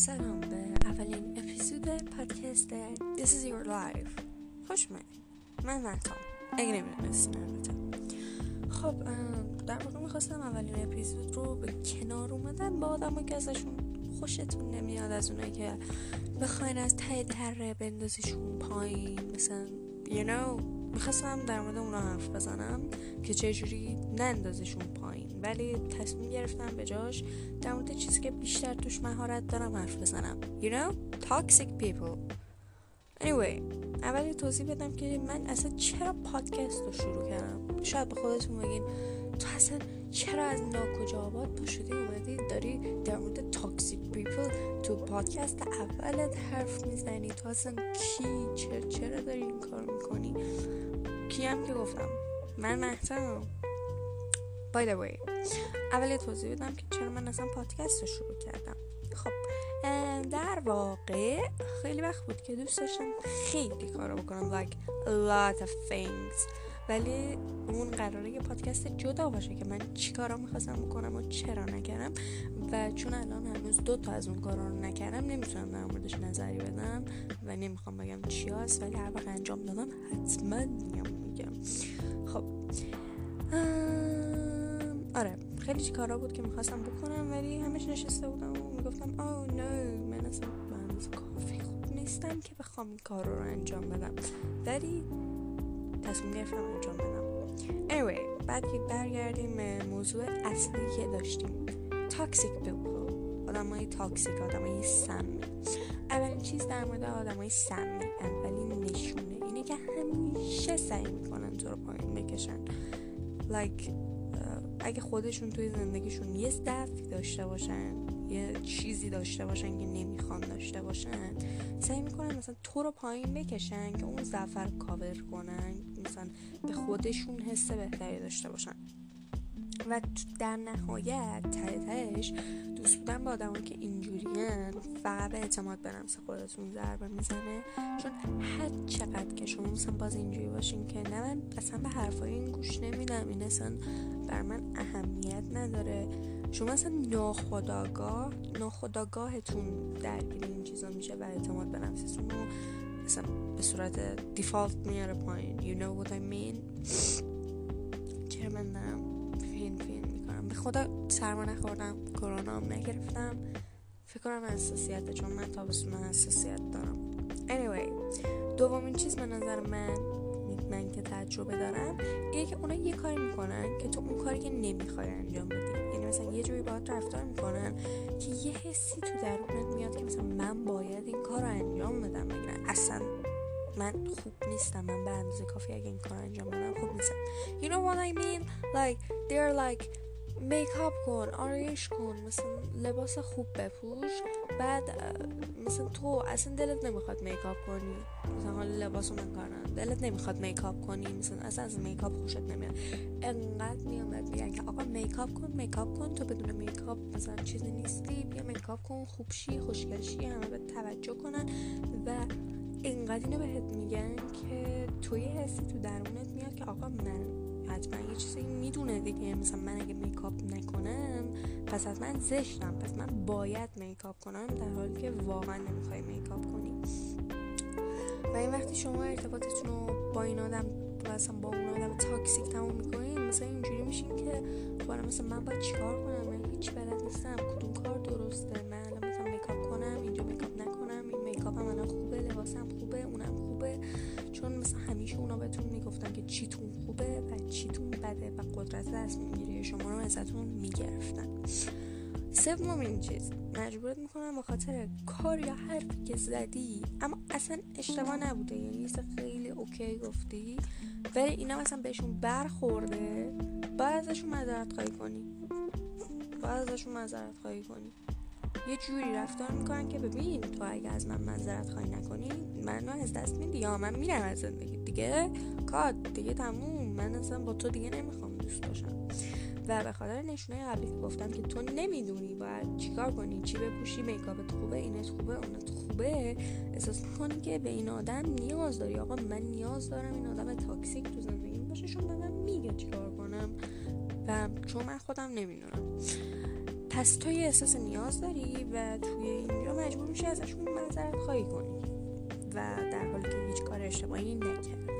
سلام به اولین اپیزود پادکست This is your life. خوش من من مهتام اگه البته خب در واقع می‌خواستم اولین اپیزود رو به کنار اومدن با آدم که ازشون خوشتون نمیاد از اونایی که بخواین از ته دره بندازیشون پایین. مثلا you know. می‌خواستم در مورد اونا حرف بزنم که چجوری نندازشون پایین. ولی تصمیم گرفتم به جاش در مورد چیزی که بیشتر توش مهارت دارم حرف بزنم. You know? Toxic people. Anyway اولی توضیح بدم که من اصلا چرا پادکست رو شروع کردم؟ شاید به خودتون بگین تو اصلا چرا از ناکجا آباد پا شدی اومدی؟ داری در مورد toxic people تو پادکست اولت حرف می‌زنی؟ تو اصلا کی؟ چرا, چرا داری این کار می‌کنی؟ کیم که گفتم؟ من مهتم by the way اول توضیح بدم که چرا من اصلا پادکست رو شروع کردم. خب در واقع خیلی وقت بود که دوست داشتم خیلی کارو بکنم like a lot of things. ولی اون قراره یه پادکست جدا باشه که من چی کارا می‌خواستم بکنم و چرا نکردم و چون الان هنوز دو تا از اون کارا رو نکردم نمی‌تونم در موردش نظری بدم و نمی‌خوام بگم چی هست ولی هر وقت انجام دادم حتما میگم میگم. خب. آره خیلی چی کارا بود که می‌خواستم بکنم ولی همش نشسته بودم و می‌گفتم آه نه من اصلا من کافی خوب نیستم که بخوام این کار رو انجام بدم. ولی تصمیم گرفتم انجام بدم. Anyway بعد که برگردیم به موضوع اصلی که داشتیم. toxic people. آدم toxic آدم های سمی اولین چیز در مورد آدم های سمی اولین نشونه اینه که همیشه سعی می‌کنن تو رو پایین بکشن. Like اگه خودشون توی زندگیشون یه ضعفی داشته باشن یه چیزی داشته باشن که نمی‌خوان داشته باشن سعی می‌کنن مثلا تو رو پایین بکشن که اون ضعف کاور کنن. مثلا به خودشون حس بهتری داشته باشن. و در نهایت ته تهش دوست بودن با آدم که اینجورین فقط به اعتماد به نفس خودتون ضربه می‌زنه. چون هر چقدر که شما مثلا باز اینجوری باشین که نه من اصلا به حرفای این گوش نمیدم. این اصلا بر من اهمیت نداره. شما اصلا ناخداگاه ناخداگاهتون درگیر این چیزا میشه و اعتماد به نفستون رو مثلا به صورت دیفالت میاره پایین. You know what I mean? چرا من دارم فین فین می‌کنم؟ به خدا سرما نخوردم کرونا هم نگرفتم. فکر کنم حساسیت چون من تابستون حساسیت دارم. Anyway دومین چیز به نظر من من که تجربه دارم اینه که اونا یه کاری می‌کنن که تو اون کاری که نمی‌خوای انجام بدی. یعنی مثلا یه جوری باهات رفتار می‌کنن که یه حسی تو درونت میاد که مثلا من باید این کار رو انجام بدم. بگیرن اصلا من خوب نیستم من به اندازه کافی اگه این کار انجام بدم خوب نیستم. You know what I mean? Like they're like میکاپ کن آرایش کن مثلا لباس خوب بپوش. بعد مثلا تو اصلا دلت نمی‌خواد میکاپ کنی. مثلا حالا لباس من کارن دلت نمی‌خواد makeup کنی. مثلا اصلا از makeup خوشت نمیاد. انقدر میامد میگن که آقا makeup کن makeup کن. تو بدون makeup مثلا چیزی نیستی. بیا makeup کن. خوب شی خوشگل همه بهت توجه کنن. و اینقدر اینو بهت میگن که تو یه حسی تو درونت میاد که آقا من حتما یه چیزی می‌دونه دیگه. مثلا من اگه makeup نکنم پس از من زشتم پس من باید makeup کنم در حالی که واقعا نمی‌خوای makeup کنی. و این وقتی شما ارتباطتون رو با این آدم مثلا با اون آدم toxic تموم می‌کنین مثلا اینجوری میشین که خب مثلا من باید چیکار کنم؟ من هیچ بلد نیستم. کدوم کار درسته؟ من الان مثلا makeup کنم اینجا makeup نکنم این makeup هم الان خوبه لباسم خوبه اونم خوبه. چون مثلا همیشه اونا بهتون می‌گفتن که چیتون خوبه و چیتون بده و قدرت تصمیم‌گیری شما رو ازتون می‌گرفتن. سومین چیز. مجبورت می‌کنم به خاطر کار یا حرفی که زدی اما اصلا اشتباه نبوده. یعنی خیلی اوکی گفتی ولی اینا مثلا بهشون برخورده باید ازشون مذارت خواهی کنی. باید ازشون مذارت خواهی کنی. یه جوری رفتار می‌کنن که ببین تو اگه از من منظرت خواهی نکنی من از دست میدی. یا من میرم از زندگی. دیگه کات دیگه تموم. من اصلا با تو دیگه نمی‌خوام دوست باشم. و به خاطر نشونه قبلی که گفتم که تو نمی‌دونی باید چیکار کنی چی بپوشی makeup ت خوبه اینت خوبه اونت خوبه احساس می‌کنی که به این آدم نیاز داری. آقا من نیاز دارم این آدم toxic تو زندگیم باشه چون به من میگه چیکار کنم. و چون من خودم نمی‌دونم. پس تو یه احساس نیاز داری و توی اینجا مجبور میشی ازشون معذرت خواهی کنی. و در حالی که هیچ کار اشتباهی نکردی.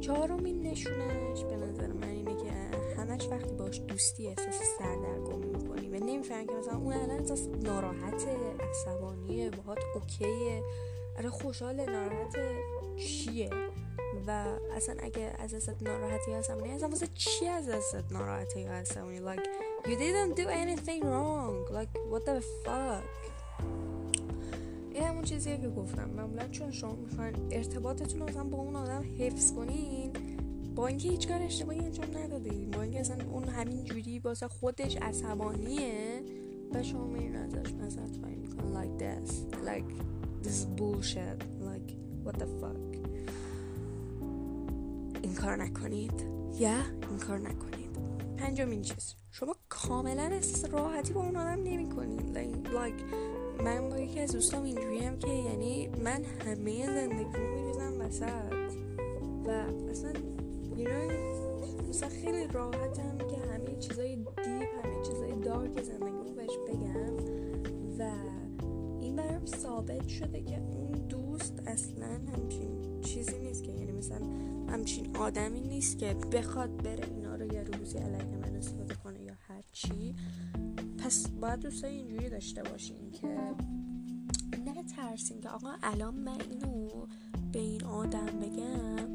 چهارمین نشونش به نظر من اینه که همش وقتی باش دوستی احساس سردرگمی می‌کنی و نمیفهم که مثلا اون الان احساس ناراحته عصبانیه باهات اوکیه. آره خوشحال ناراحت چیه؟ و اصلا اگه از ازت ناراحتی عصبانی اصلا واسه چی از ازت ناراحتی عصبانی؟ Like you didn't do anything wrong. Like what the fuck? این همون چیزیه که گفتم معمولا چون شما می‌خواین ارتباطتون رو با اون آدم حفظ کنین با اینکه هیچ کار اشتباهی انجام ندادین با اینکه اصلا اون همین جوری واسه خودش عصبانیه و شما میرین ازش نظرت می‌کنن like this. Like this bullshit. Like what the fuck? این کار نکنید یا این کار نکنید پنجمین چیز. شما کاملا احساس راحتی با اون آدم نمی کنید like, من با یکی از دوستام هم که یعنی من همه زندگی میریزم وسط. و اصلا know مثلا خیلی راحتم که همه چیزای دیپ همه چیزای دارک زندگی بهش بگم. و این برام ثابت شده که اون دوست اصلا همچین چیزی نیست که یعنی مثلا همچین آدمی نیست که بخواد بره روزی علیه من استفاده کنه یا هر چی. پس باید دوستای اینجوری داشته باشین که نه ترسین که آقا الان من اینو به این آدم بگم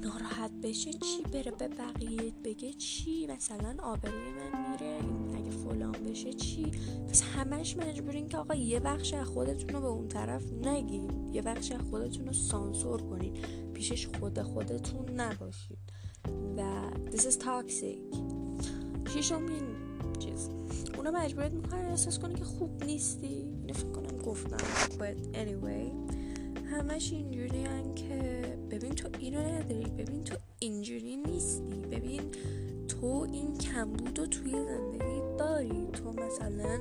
ناراحت بشه چی بره به بقیه بگه؟ چی؟ مثلا آبروی من میره اگه فلان بشه چی؟ پس همش مجبورین که آقا یه بخش از خودتون رو به اون طرف نگین. یه بخش از خودتون رو سانسور کنین. پیشش خود خودتون نباشید و this is toxic. شیشمین چیز اونا مجبورت می‌کنن احساس کنی که خوب نیستی. اینو فکر کنم گفتم. But anyway همش اینجوری که ببین تو اینو نداری. ببین تو اینجوری نیستی. ببین تو این کمبود رو توی زندگی داری. تو مثلا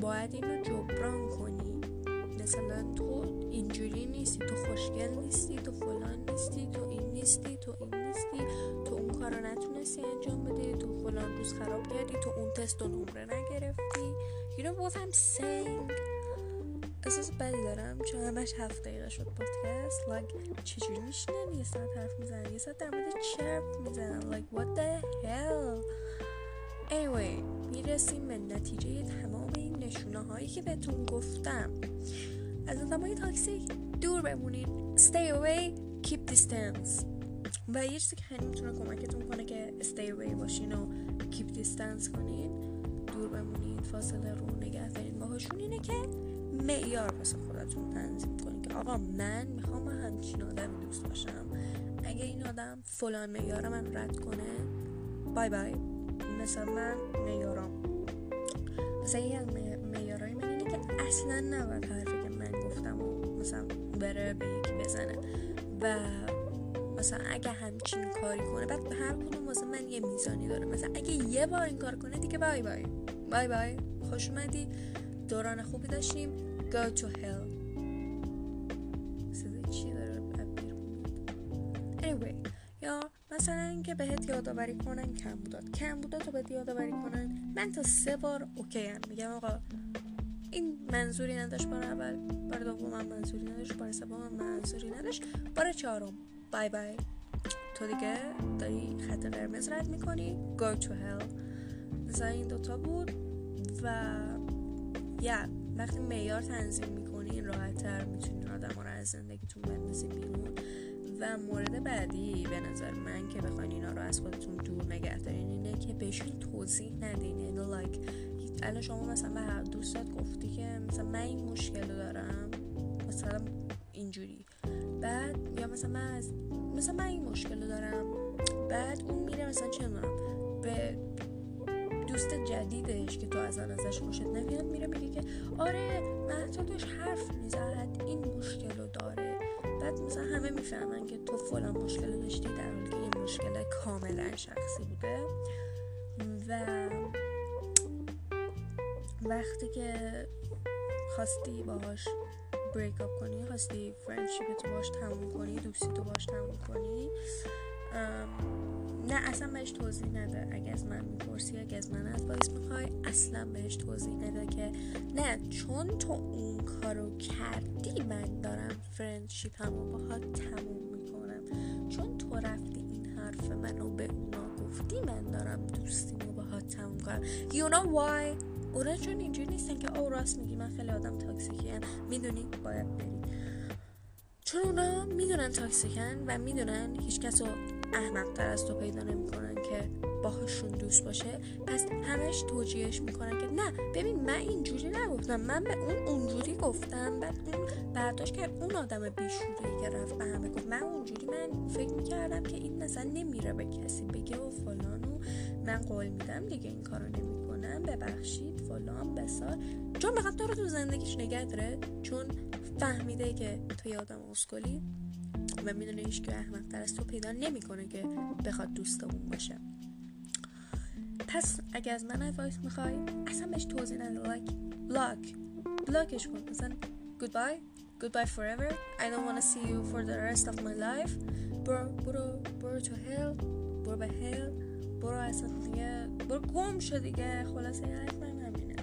باید اینو جبران کنی. مثلا تو اینجوری نیستی. تو خوشگل نیستی. تو فلان نیستی. تو این نیستی. تو این نیستی؟ تو اون کار رو نتونستی انجام بدی تو فلان روز خراب کردی تو اون تست و نمره نگرفتی. You know what I'm saying? احساس بدی دارم چون همش هفت دقیقه شد پادکست. Like چجوری میشنن یه ساعت حرف می‌زنن یه ساعت در مورد چه حرف می‌زنن like what the hell? Anyway می‌رسیم به نتیجه تمام این نشونه هایی که بهتون گفتم. از آدم های تاکسی دور بمونید. Stay away keep distance. و یه چیزی که خیلی می‌تونه کمکتون کنه که stay away باشین و keep distance کنین دور بمونید فاصله رو نگه دارید باهاشون اینه که معیار واسه خودتون تنظیم کنید که آقا من می‌خوام همچین آدمی دوست باشم. اگه این آدم فلان معیار من رد کنه بای بای مثلا من معیارم. مثلا یه از من اینه که اصلا نباید حرفی که من گفتم مثلا بره به یکی بزنه. و مثلا اگه همچین کاری کنه بعد هر کدوم واسه من یه میزانی داره. مثلا اگه یه بار این کار کنه دیگه بای بای. بای بای. خوش اومدی. دوران خوبی داشتیم. Go to hell. چی داره؟ anyway یا مثلا اینکه بهت یادآوری کنن کم بودات کم بودات رو بهت یادآوری کنن. من تا سه بار اوکی هم میگم آقا این منظوری نداشت بار اول بار دوم منظوری نداشت بار سوم منظوری نداشت بار چهارم. بای بای تو دیگه داری خط قرمز رد می‌کنی. Go to hell. مثلا این دوتا بود و یا وقتی میار تنظیم می‌کنین راحت تر می‌تونین آدم رو از زندگیتون بندازین بیرون. و مورد بعدی به نظر من که بخواین اینا رو از خودتون دور نگه دارین اینه که بهشون توضیح ندین. یعنی لایک الان شما مثلا به هر دوستات گفتی که مثلا من این مشکل رو دارم مثلا اینجوری. بعد یا مثلا من از مثلا من این مشکل رو دارم. بعد اون میره مثلا چه به دوست جدیدش که تو از آن ازش خوشت نمیاد میره میگه که آره مهتا داشت حرف می‌زد این مشکل رو داره. بعد مثلا همه می‌فهمن که تو فلان مشکل داشتی در حالی که این مشکل کاملا شخصی بوده. و وقتی که خواستی باهاش break up کنی خواستی friendship تو باش تموم کنی دوستی تو باش تموم کنی نه اصلا بهش توضیح نده. اگه از من می‌پرسی اگه از من advice می‌خوای اصلا بهش توضیح نده که نه چون تو اون کارو کردی من دارم friendship همو باها تموم می‌کنم. چون تو رفتی این حرف منو به اونا گفتی من دارم دوستیمو باها تموم کنم you know why? اونا چون اینجوری نیستن که او راست میگی من خیلی آدم تاکسیکی هم می‌دونی؟ باید بری چون اونا می‌دونن تاکسیکن و می‌دونن هیچ کس رو احمق تر از تو پیدا نمی‌کنن که باهاشون دوست باشه. پس همش توجیهش می‌کنن که نه ببین من اینجوری نگفتم. من به اون اونجوری گفتم. بعد اون برداشت که اون آدم بیشوری که رفت به همه گفت من اونجوری من فکر می‌کردم که این مثلا نمیره به کسی بگه و فلان و من قول میدم دیگه این کارو نمی‌کنم ببخشید فلان بیسار. چون بخاطر تو رو تو زندگیش نگه داره چون فهمیده که تو یادم اسکلی و می‌دونه هیچ که احمق تر از تو پیدا نمی‌کنه که بخواد دوستمون باشه. پس اگه از من advice می‌خوای اصلا بهش توضیح نده. like block block ش کن. مثلا goodbye. Goodbye forever. I don't wanna see you for the rest of my life. برو برو برو to hell برو به hell برو اصلا دیگه برو گم شو دیگه. خلاصه حرف من همینه.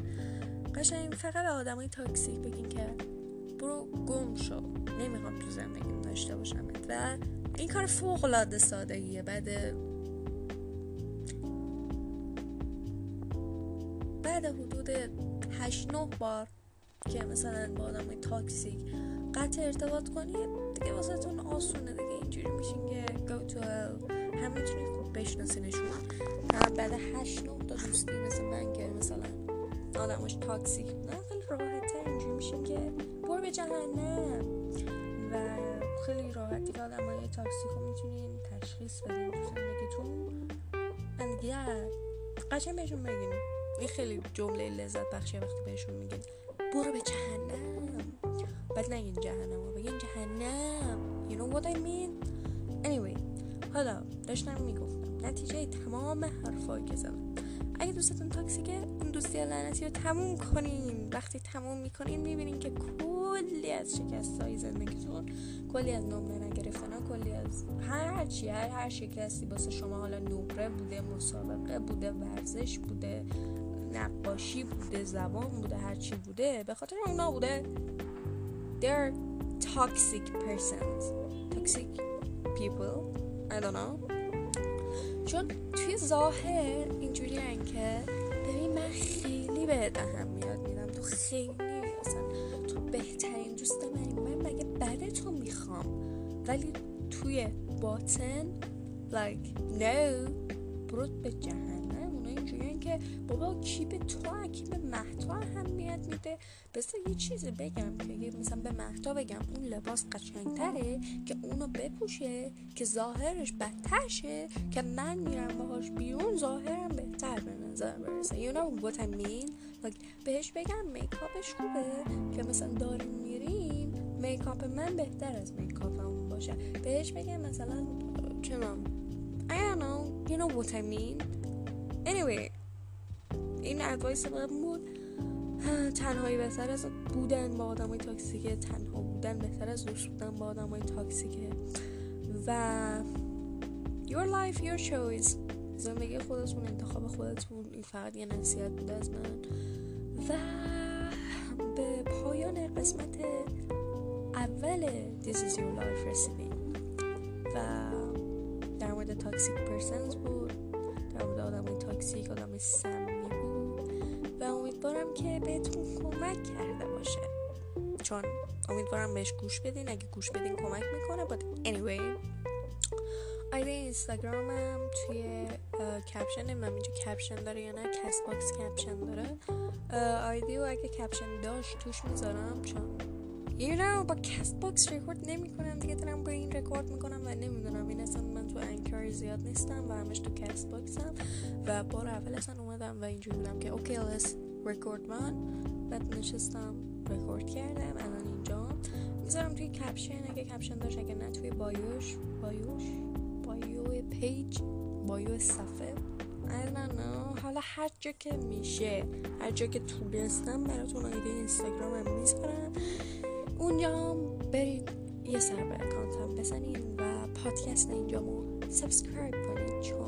قشنگ فقط به آدمای toxic بگین که برو گم شو. نمی‌خوام تو زندگیم داشته باشم. و این کار فوق العاده سادگیه بعد بعد حدود 8 9 بار که مثلا با آدم toxic قطع ارتباط کنید دیگه واسه تون آسونه دیگه. اینجوری میشین که go to hell. هم می‌تونید خوب بشناسینشون بعد 8 9 تا دوستی مثل من که مثلا آدماش toxic نه خیلی راحته اینجوری میشین که برو به جهنم. و خیلی راحتی که آدم های toxic رو می‌تونین تشخیص بدین. تو زندگیتون and yeah قشنگ بهشون بگین این خیلی جمله لذت بخشه وقتی بهشون میگین برو به جهنم. بعد نگین جهنم بگین جهنم. You know what I mean? Anyway. حالا داشتم می‌گفتم نتیجه تمام حرفایی که زدم. اگه دوستتون تاکسیکه اون دوستی لعنتی رو تموم کنین. وقتی تموم می‌کنین می‌بینین که کلی از شکست های زندگیتون کلی از نمره نگرفتن ها کلی از هر چی هر هر شکستی واسه شما حالا نمره بوده مسابقه بوده ورزش بوده نقاشی بوده زبان بوده هر چی بوده به خاطر اونا بوده. They're toxic persons. Toxic people. I don't know. چون توی ظاهر اینجوری که ببین من خیلی بهت اهمیت میدم. تو خیلی اصلا تو بهترین دوست منی. من مگه بده تو می‌خوام؟ ولی توی باطن like no. برود به جهنم. اونا اینجوری که بابا کی به تو کی به محتا اهمیت میده. بس یه چیزی بگم که مثلا به محتا بگم اون لباس قشنگتره که اونو بپوشه که ظاهرش بدتر شه که من میرم باهاش بیرون ظاهرم بهتر به نظر برسه. You know what I mean? Like بهش بگم میکاپش خوبه که مثلا داریم میریم میکاپ من بهتر از میکاپ اون باشه. بهش بگم مثلا چه I don't know. You know what I mean? Anyway این advice من بود تنهایی بهتر از بودن با آدم های toxic ه تنها بودن بهتر از دوست بودن با آدم های toxic ه. و your life your choice. زندگی خودتون انتخاب خودتون این فقط یه نصیحت بوده از من. و به پایان قسمت اول This is your life recipe. و در مورد toxic persons بود. مورد آدم toxic آدم سمی بود و امیدوارم که بهتون کمک کرده باشه. چون امیدوارم بهش گوش بدین. اگه گوش بدین کمک می‌کنه. But anyway آیدی اینستاگرامم توی caption نمی‌دونم اینجا caption داره یا نه؟ کست باکس caption داره. آیدی و اگه caption داشت توش می‌ذارم. چون you know با کست باکس رکورد نمی کنم دیگه دارم با این رکورد می‌کنم و نمی‌دونم این اصلا این کار زیاد نیستم و همش تو کست باکس هم و بار اول اصلا اومدم و اینجوری بودم که okay let's record من بعد نشستم رکورد کردم الان اینجا. می‌ذارم توی caption اگه caption داشت اگه نه توی bio ش. bio ش؟ bio page bio صفحه؟ I حالا هر جا که میشه هر جا که تونستم براتون آیدی اینستاگرام هم می‌ذارم. اونجا برید یه سر به اکانتم بزنین و پادکست اینجا مو subscribe کنید چون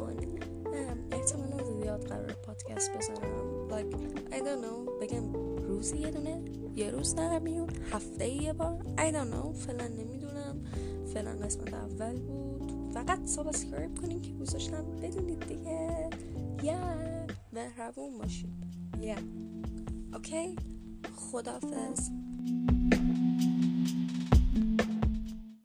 وقت قراره پادکست بزنم like I don't know بگم روزی یه دونه یه روز در میون هفته یه بار I don't know. فعلا نمی‌دونم فعلا قسمت اول بود فقط subscribe کنین که گذاشتم بدونید دیگه یا مهربون باشید یا okay خدافز